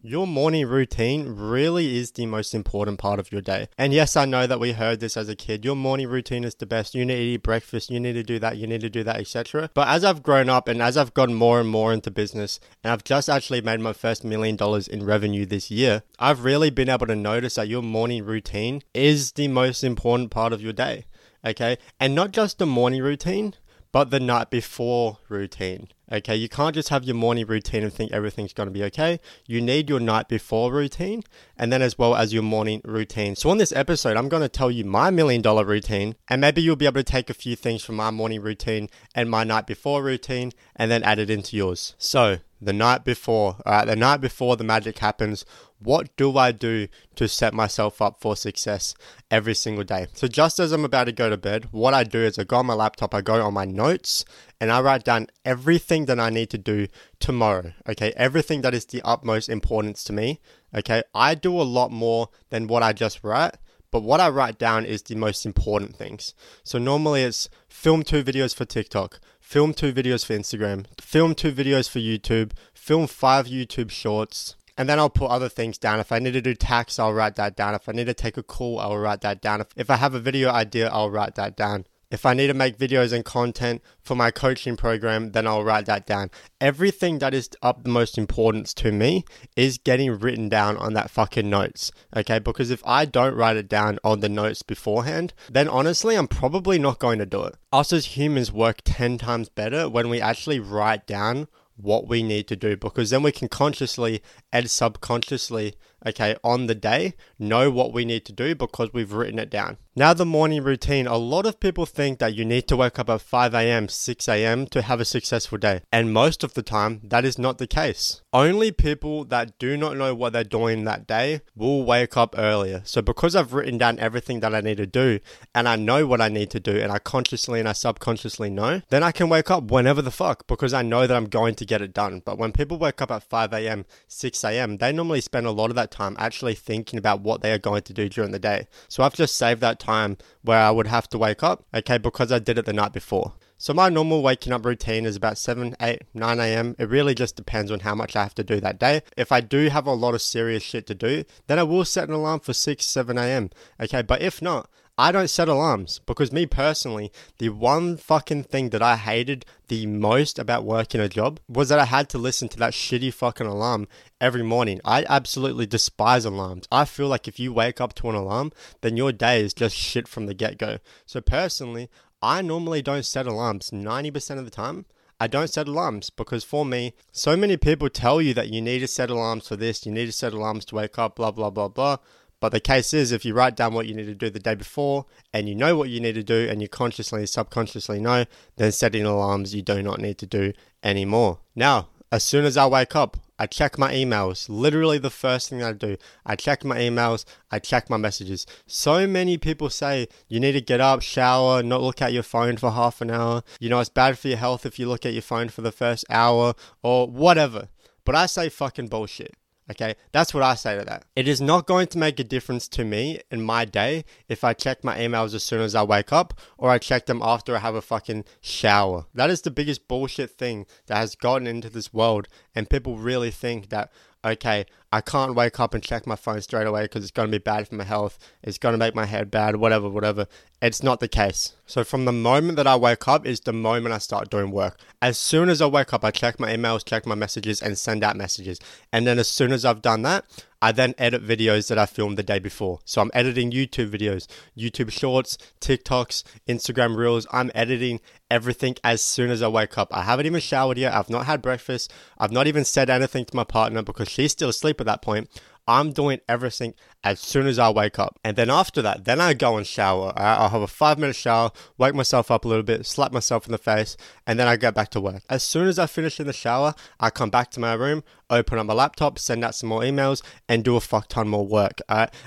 Your morning routine really is the most important part of your day. And yes, I know that we heard this as a kid. Your morning routine is the best. You need to eat breakfast, you need to do that, you need to do that, etc. But as I've grown up and as I've gotten more and more into business, and I've just actually made my first million dollars in revenue this year, I've really been able to notice that your morning routine is the most important part of your day. Okay? And not just the morning routine, but the night before routine. Okay, you can't just have your morning routine and think everything's going to be okay. You need your night before routine and then as well as your morning routine. So, on this episode, I'm going to tell you my million dollar routine, and maybe you'll be able to take a few things from my morning routine and my night before routine and then add it into yours. So, the night before, all right, the night before the magic happens, what do I do to set myself up for success every single day? So, just as I'm about to go to bed, what I do is I go on my laptop, I go on my notes, and I write down everything that I need to do tomorrow. Okay, everything that is the utmost importance to me. Okay, I do a lot more than what I just write. But what I write down is the most important things. So normally it's film two videos for TikTok, film two videos for Instagram, film two videos for YouTube, film five YouTube shorts, and then I'll put other things down. If I need to do tax, I'll write that down. If I need to take a call, I'll write that down. If, if I have a video idea, I'll write that down. If I need to make videos and content for my coaching program, then I'll write that down. Everything that is up the most importance to me is getting written down on that fucking notes. Okay, because if I don't write it down on the notes beforehand, then honestly, I'm probably not going to do it. Us as humans work 10 times better when we actually write down what we need to do because then we can consciously and subconsciously, okay, on the day, know what we need to do because we've written it down. Now, the morning routine, a lot of people think that you need to wake up at 5 a.m., 6 a.m. to have a successful day. And most of the time, that is not the case. Only people that do not know what they're doing that day will wake up earlier. So, because I've written down everything that I need to do and I know what I need to do and I consciously and I subconsciously know, then I can wake up whenever the fuck because I know that I'm going to get it done. But when people wake up at 5 a.m., 6 a.m., they normally spend a lot of that time actually thinking about what they are going to do during the day. So, I've just saved that time where I would have to wake up, okay, because I did it the night before. So my normal waking up routine is about 7, 8, 9 a.m. It really just depends on how much I have to do that day. If I do have a lot of serious shit to do, then I will set an alarm for 6, 7 a.m. Okay, but if not, I don't set alarms because me personally, the one fucking thing that I hated the most about working a job was that I had to listen to that shitty fucking alarm every morning. I absolutely despise alarms. I feel like if you wake up to an alarm, then your day is just shit from the get go. So personally, I normally don't set alarms 90% of the time. I don't set alarms because for me, so many people tell you that you need to set alarms for this, you need to set alarms to wake up, blah, blah, blah, blah. But the case is, if you write down what you need to do the day before and you know what you need to do and you consciously, subconsciously know, then setting alarms you do not need to do anymore. Now, as soon as I wake up, I check my emails. Literally, the first thing I do, I check my emails, I check my messages. So many people say you need to get up, shower, not look at your phone for half an hour. You know, it's bad for your health if you look at your phone for the first hour or whatever. But I say fucking bullshit. Okay, that's what I say to that. It is not going to make a difference to me in my day if I check my emails as soon as I wake up or I check them after I have a fucking shower. That is the biggest bullshit thing that has gotten into this world, and people really think that okay, I can't wake up and check my phone straight away because it's going to be bad for my health. It's going to make my head bad, whatever, whatever. It's not the case. So, from the moment that I wake up is the moment I start doing work. As soon as I wake up, I check my emails, check my messages, and send out messages. And then, as soon as I've done that, I then edit videos that I filmed the day before. So I'm editing YouTube videos, YouTube shorts, TikToks, Instagram reels. I'm editing everything as soon as I wake up. I haven't even showered yet. I've not had breakfast. I've not even said anything to my partner because she's still asleep at that point. I'm doing everything as soon as I wake up. And then after that, then I go and shower. I'll have a five minute shower, wake myself up a little bit, slap myself in the face, and then I get back to work. As soon as I finish in the shower, I come back to my room, open up my laptop, send out some more emails, and do a fuck ton more work.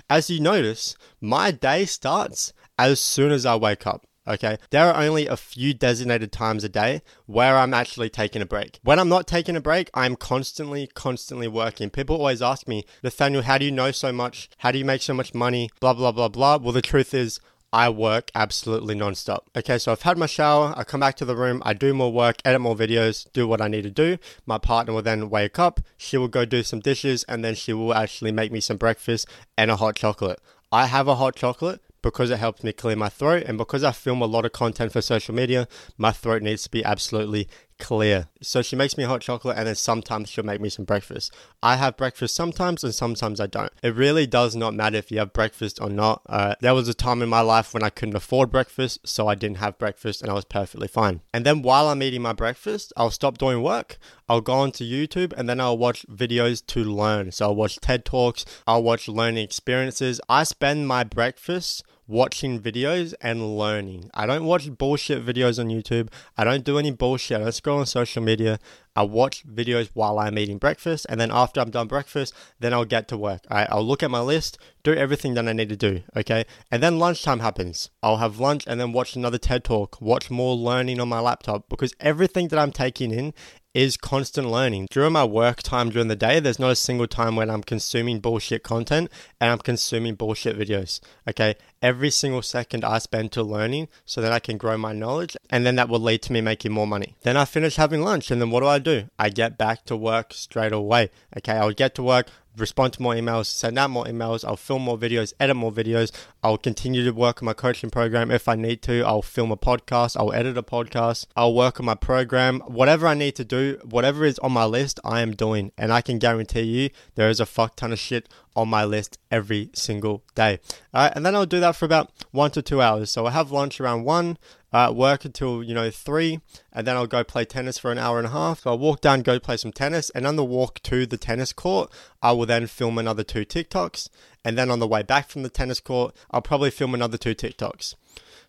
As you notice, my day starts as soon as I wake up. Okay, there are only a few designated times a day where I'm actually taking a break. When I'm not taking a break, I'm constantly, constantly working. People always ask me, Nathaniel, how do you know so much? How do you make so much money? Blah, blah, blah, blah. Well, the truth is, I work absolutely nonstop. Okay, so I've had my shower, I come back to the room, I do more work, edit more videos, do what I need to do. My partner will then wake up, she will go do some dishes, and then she will actually make me some breakfast and a hot chocolate. I have a hot chocolate because it helps me clear my throat and because I film a lot of content for social media, my throat needs to be absolutely clear. So she makes me hot chocolate and then sometimes she'll make me some breakfast. I have breakfast sometimes and sometimes I don't. It really does not matter if you have breakfast or not. Uh, there was a time in my life when I couldn't afford breakfast, so I didn't have breakfast and I was perfectly fine. And then while I'm eating my breakfast, I'll stop doing work, I'll go onto YouTube and then I'll watch videos to learn. So I'll watch TED Talks, I'll watch learning experiences. I spend my breakfast watching videos and learning. I don't watch bullshit videos on YouTube. I don't do any bullshit. I don't scroll on social media. I watch videos while I'm eating breakfast, and then after I'm done breakfast, then I'll get to work. I'll look at my list, do everything that I need to do, okay? And then lunchtime happens. I'll have lunch and then watch another TED Talk, watch more learning on my laptop because everything that I'm taking in is constant learning. During my work time during the day, there's not a single time when I'm consuming bullshit content and I'm consuming bullshit videos. Okay. Every single second I spend to learning so that I can grow my knowledge and then that will lead to me making more money. Then I finish having lunch and then what do I do? I get back to work straight away. Okay. I'll get to work, respond to more emails, send out more emails, I'll film more videos, edit more videos. I'll continue to work on my coaching program if I need to. I'll film a podcast, I'll edit a podcast, I'll work on my program. Whatever I need to do, whatever is on my list, I am doing. And I can guarantee you there is a fuck ton of shit on my list every single day. All right, and then I'll do that for about one to two hours. So I have lunch around one, uh, work until you know three, and then I'll go play tennis for an hour and a half. So I'll walk down, go play some tennis, and on the walk to the tennis court, I will then film another two TikToks, and then on the way back from the tennis court, I'll probably film another two TikToks.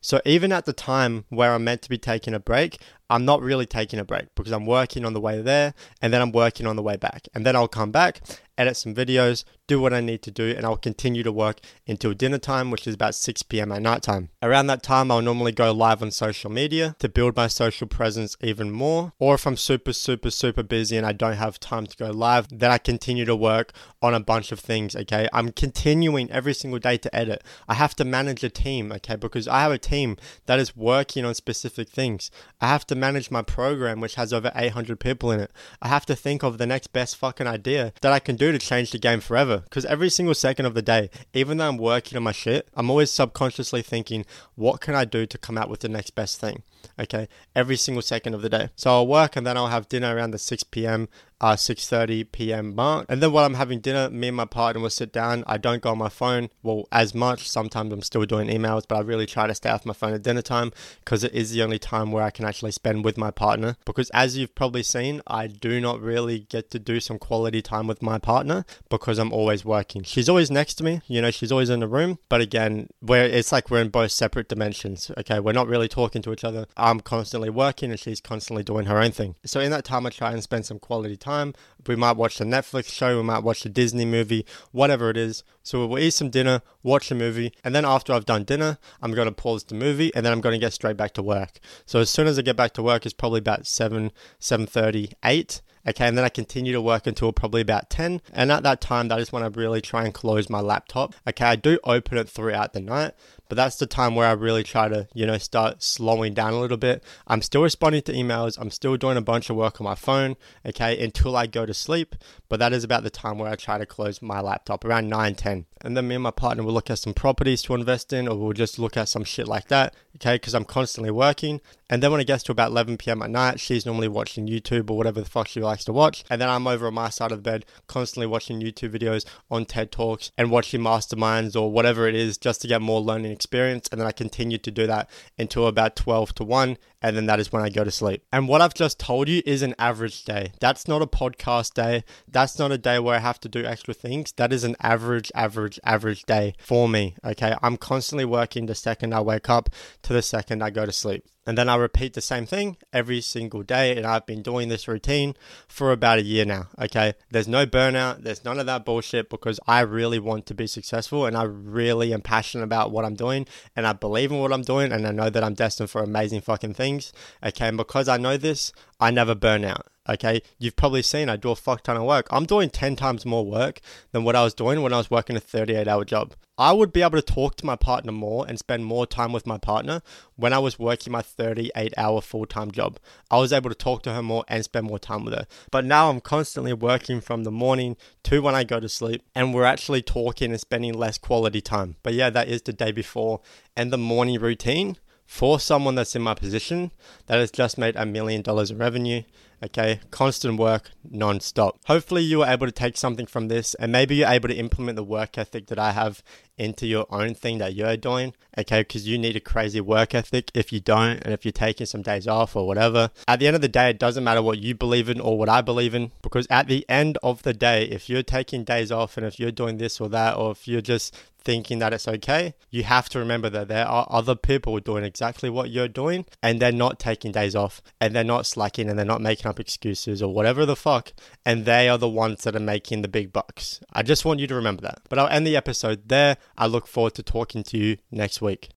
So even at the time where I'm meant to be taking a break, I'm not really taking a break because I'm working on the way there and then I'm working on the way back. And then I'll come back, edit some videos, do what I need to do, and I'll continue to work until dinner time, which is about 6 p.m. at night time. Around that time, I'll normally go live on social media to build my social presence even more. Or if I'm super, super, super busy and I don't have time to go live, then I continue to work on a bunch of things, okay? I'm continuing every single day to edit. I have to manage a team, okay? Because I have a team that is working on specific things. I have to manage my program, which has over 800 people in it. I have to think of the next best fucking idea that I can do to change the game forever. Because every single second of the day, even though I'm working on my shit, I'm always subconsciously thinking, what can I do to come out with the next best thing? Okay, every single second of the day. So I'll work and then I'll have dinner around the 6 p.m uh, 6.30 p.m. mark. And then while I'm having dinner, me and my partner will sit down. I don't go on my phone, well, as much. Sometimes I'm still doing emails, but I really try to stay off my phone at dinner time because it is the only time where I can actually spend with my partner. Because as you've probably seen, I do not really get to do some quality time with my partner because I'm always working. She's always next to me, you know, she's always in the room. But again, where it's like we're in both separate dimensions. Okay, we're not really talking to each other. I'm constantly working and she's constantly doing her own thing. So in that time, I try and spend some quality time. We might watch a Netflix show, we might watch a Disney movie, whatever it is. So we'll eat some dinner, watch a movie, and then after I've done dinner, I'm going to pause the movie, and then I'm going to get straight back to work. So as soon as I get back to work, it's probably about 7, 7.30, 8. Okay, and then I continue to work until probably about 10. And at that time, that is when I really try and close my laptop. Okay, I do open it throughout the night, but that's the time where I really try to, you know, start slowing down a little bit. I'm still responding to emails, I'm still doing a bunch of work on my phone, okay, until I go to sleep. But that is about the time where I try to close my laptop around 9 10. And then me and my partner will look at some properties to invest in, or we'll just look at some shit like that, okay, because I'm constantly working. And then when it gets to about 11 p.m. at night, she's normally watching YouTube or whatever the fuck she likes to watch. And then I'm over on my side of the bed, constantly watching YouTube videos on TED Talks and watching masterminds or whatever it is just to get more learning experience. And then I continue to do that until about 12 to 1. And then that is when I go to sleep. And what I've just told you is an average day. That's not a podcast day. That's not a day where I have to do extra things. That is an average, average, average day for me. Okay. I'm constantly working the second I wake up to the second I go to sleep. And then I repeat the same thing every single day. And I've been doing this routine for about a year now. Okay. There's no burnout. There's none of that bullshit because I really want to be successful and I really am passionate about what I'm doing and I believe in what I'm doing and I know that I'm destined for amazing fucking things. Okay. And because I know this, I never burn out. Okay, you've probably seen I do a fuck ton of work. I'm doing 10 times more work than what I was doing when I was working a 38 hour job. I would be able to talk to my partner more and spend more time with my partner when I was working my 38 hour full time job. I was able to talk to her more and spend more time with her. But now I'm constantly working from the morning to when I go to sleep, and we're actually talking and spending less quality time. But yeah, that is the day before and the morning routine for someone that's in my position that has just made a million dollars in revenue Okay, constant work non-stop. Hopefully you were able to take something from this and maybe you're able to implement the work ethic that I have into your own thing that you're doing. Okay, because you need a crazy work ethic if you don't and if you're taking some days off or whatever. At the end of the day, it doesn't matter what you believe in or what I believe in because at the end of the day, if you're taking days off and if you're doing this or that or if you're just thinking that it's okay, you have to remember that there are other people doing exactly what you're doing and they're not taking days off and they're not slacking and they're not making up excuses or whatever the fuck. And they are the ones that are making the big bucks. I just want you to remember that. But I'll end the episode there. I look forward to talking to you next week.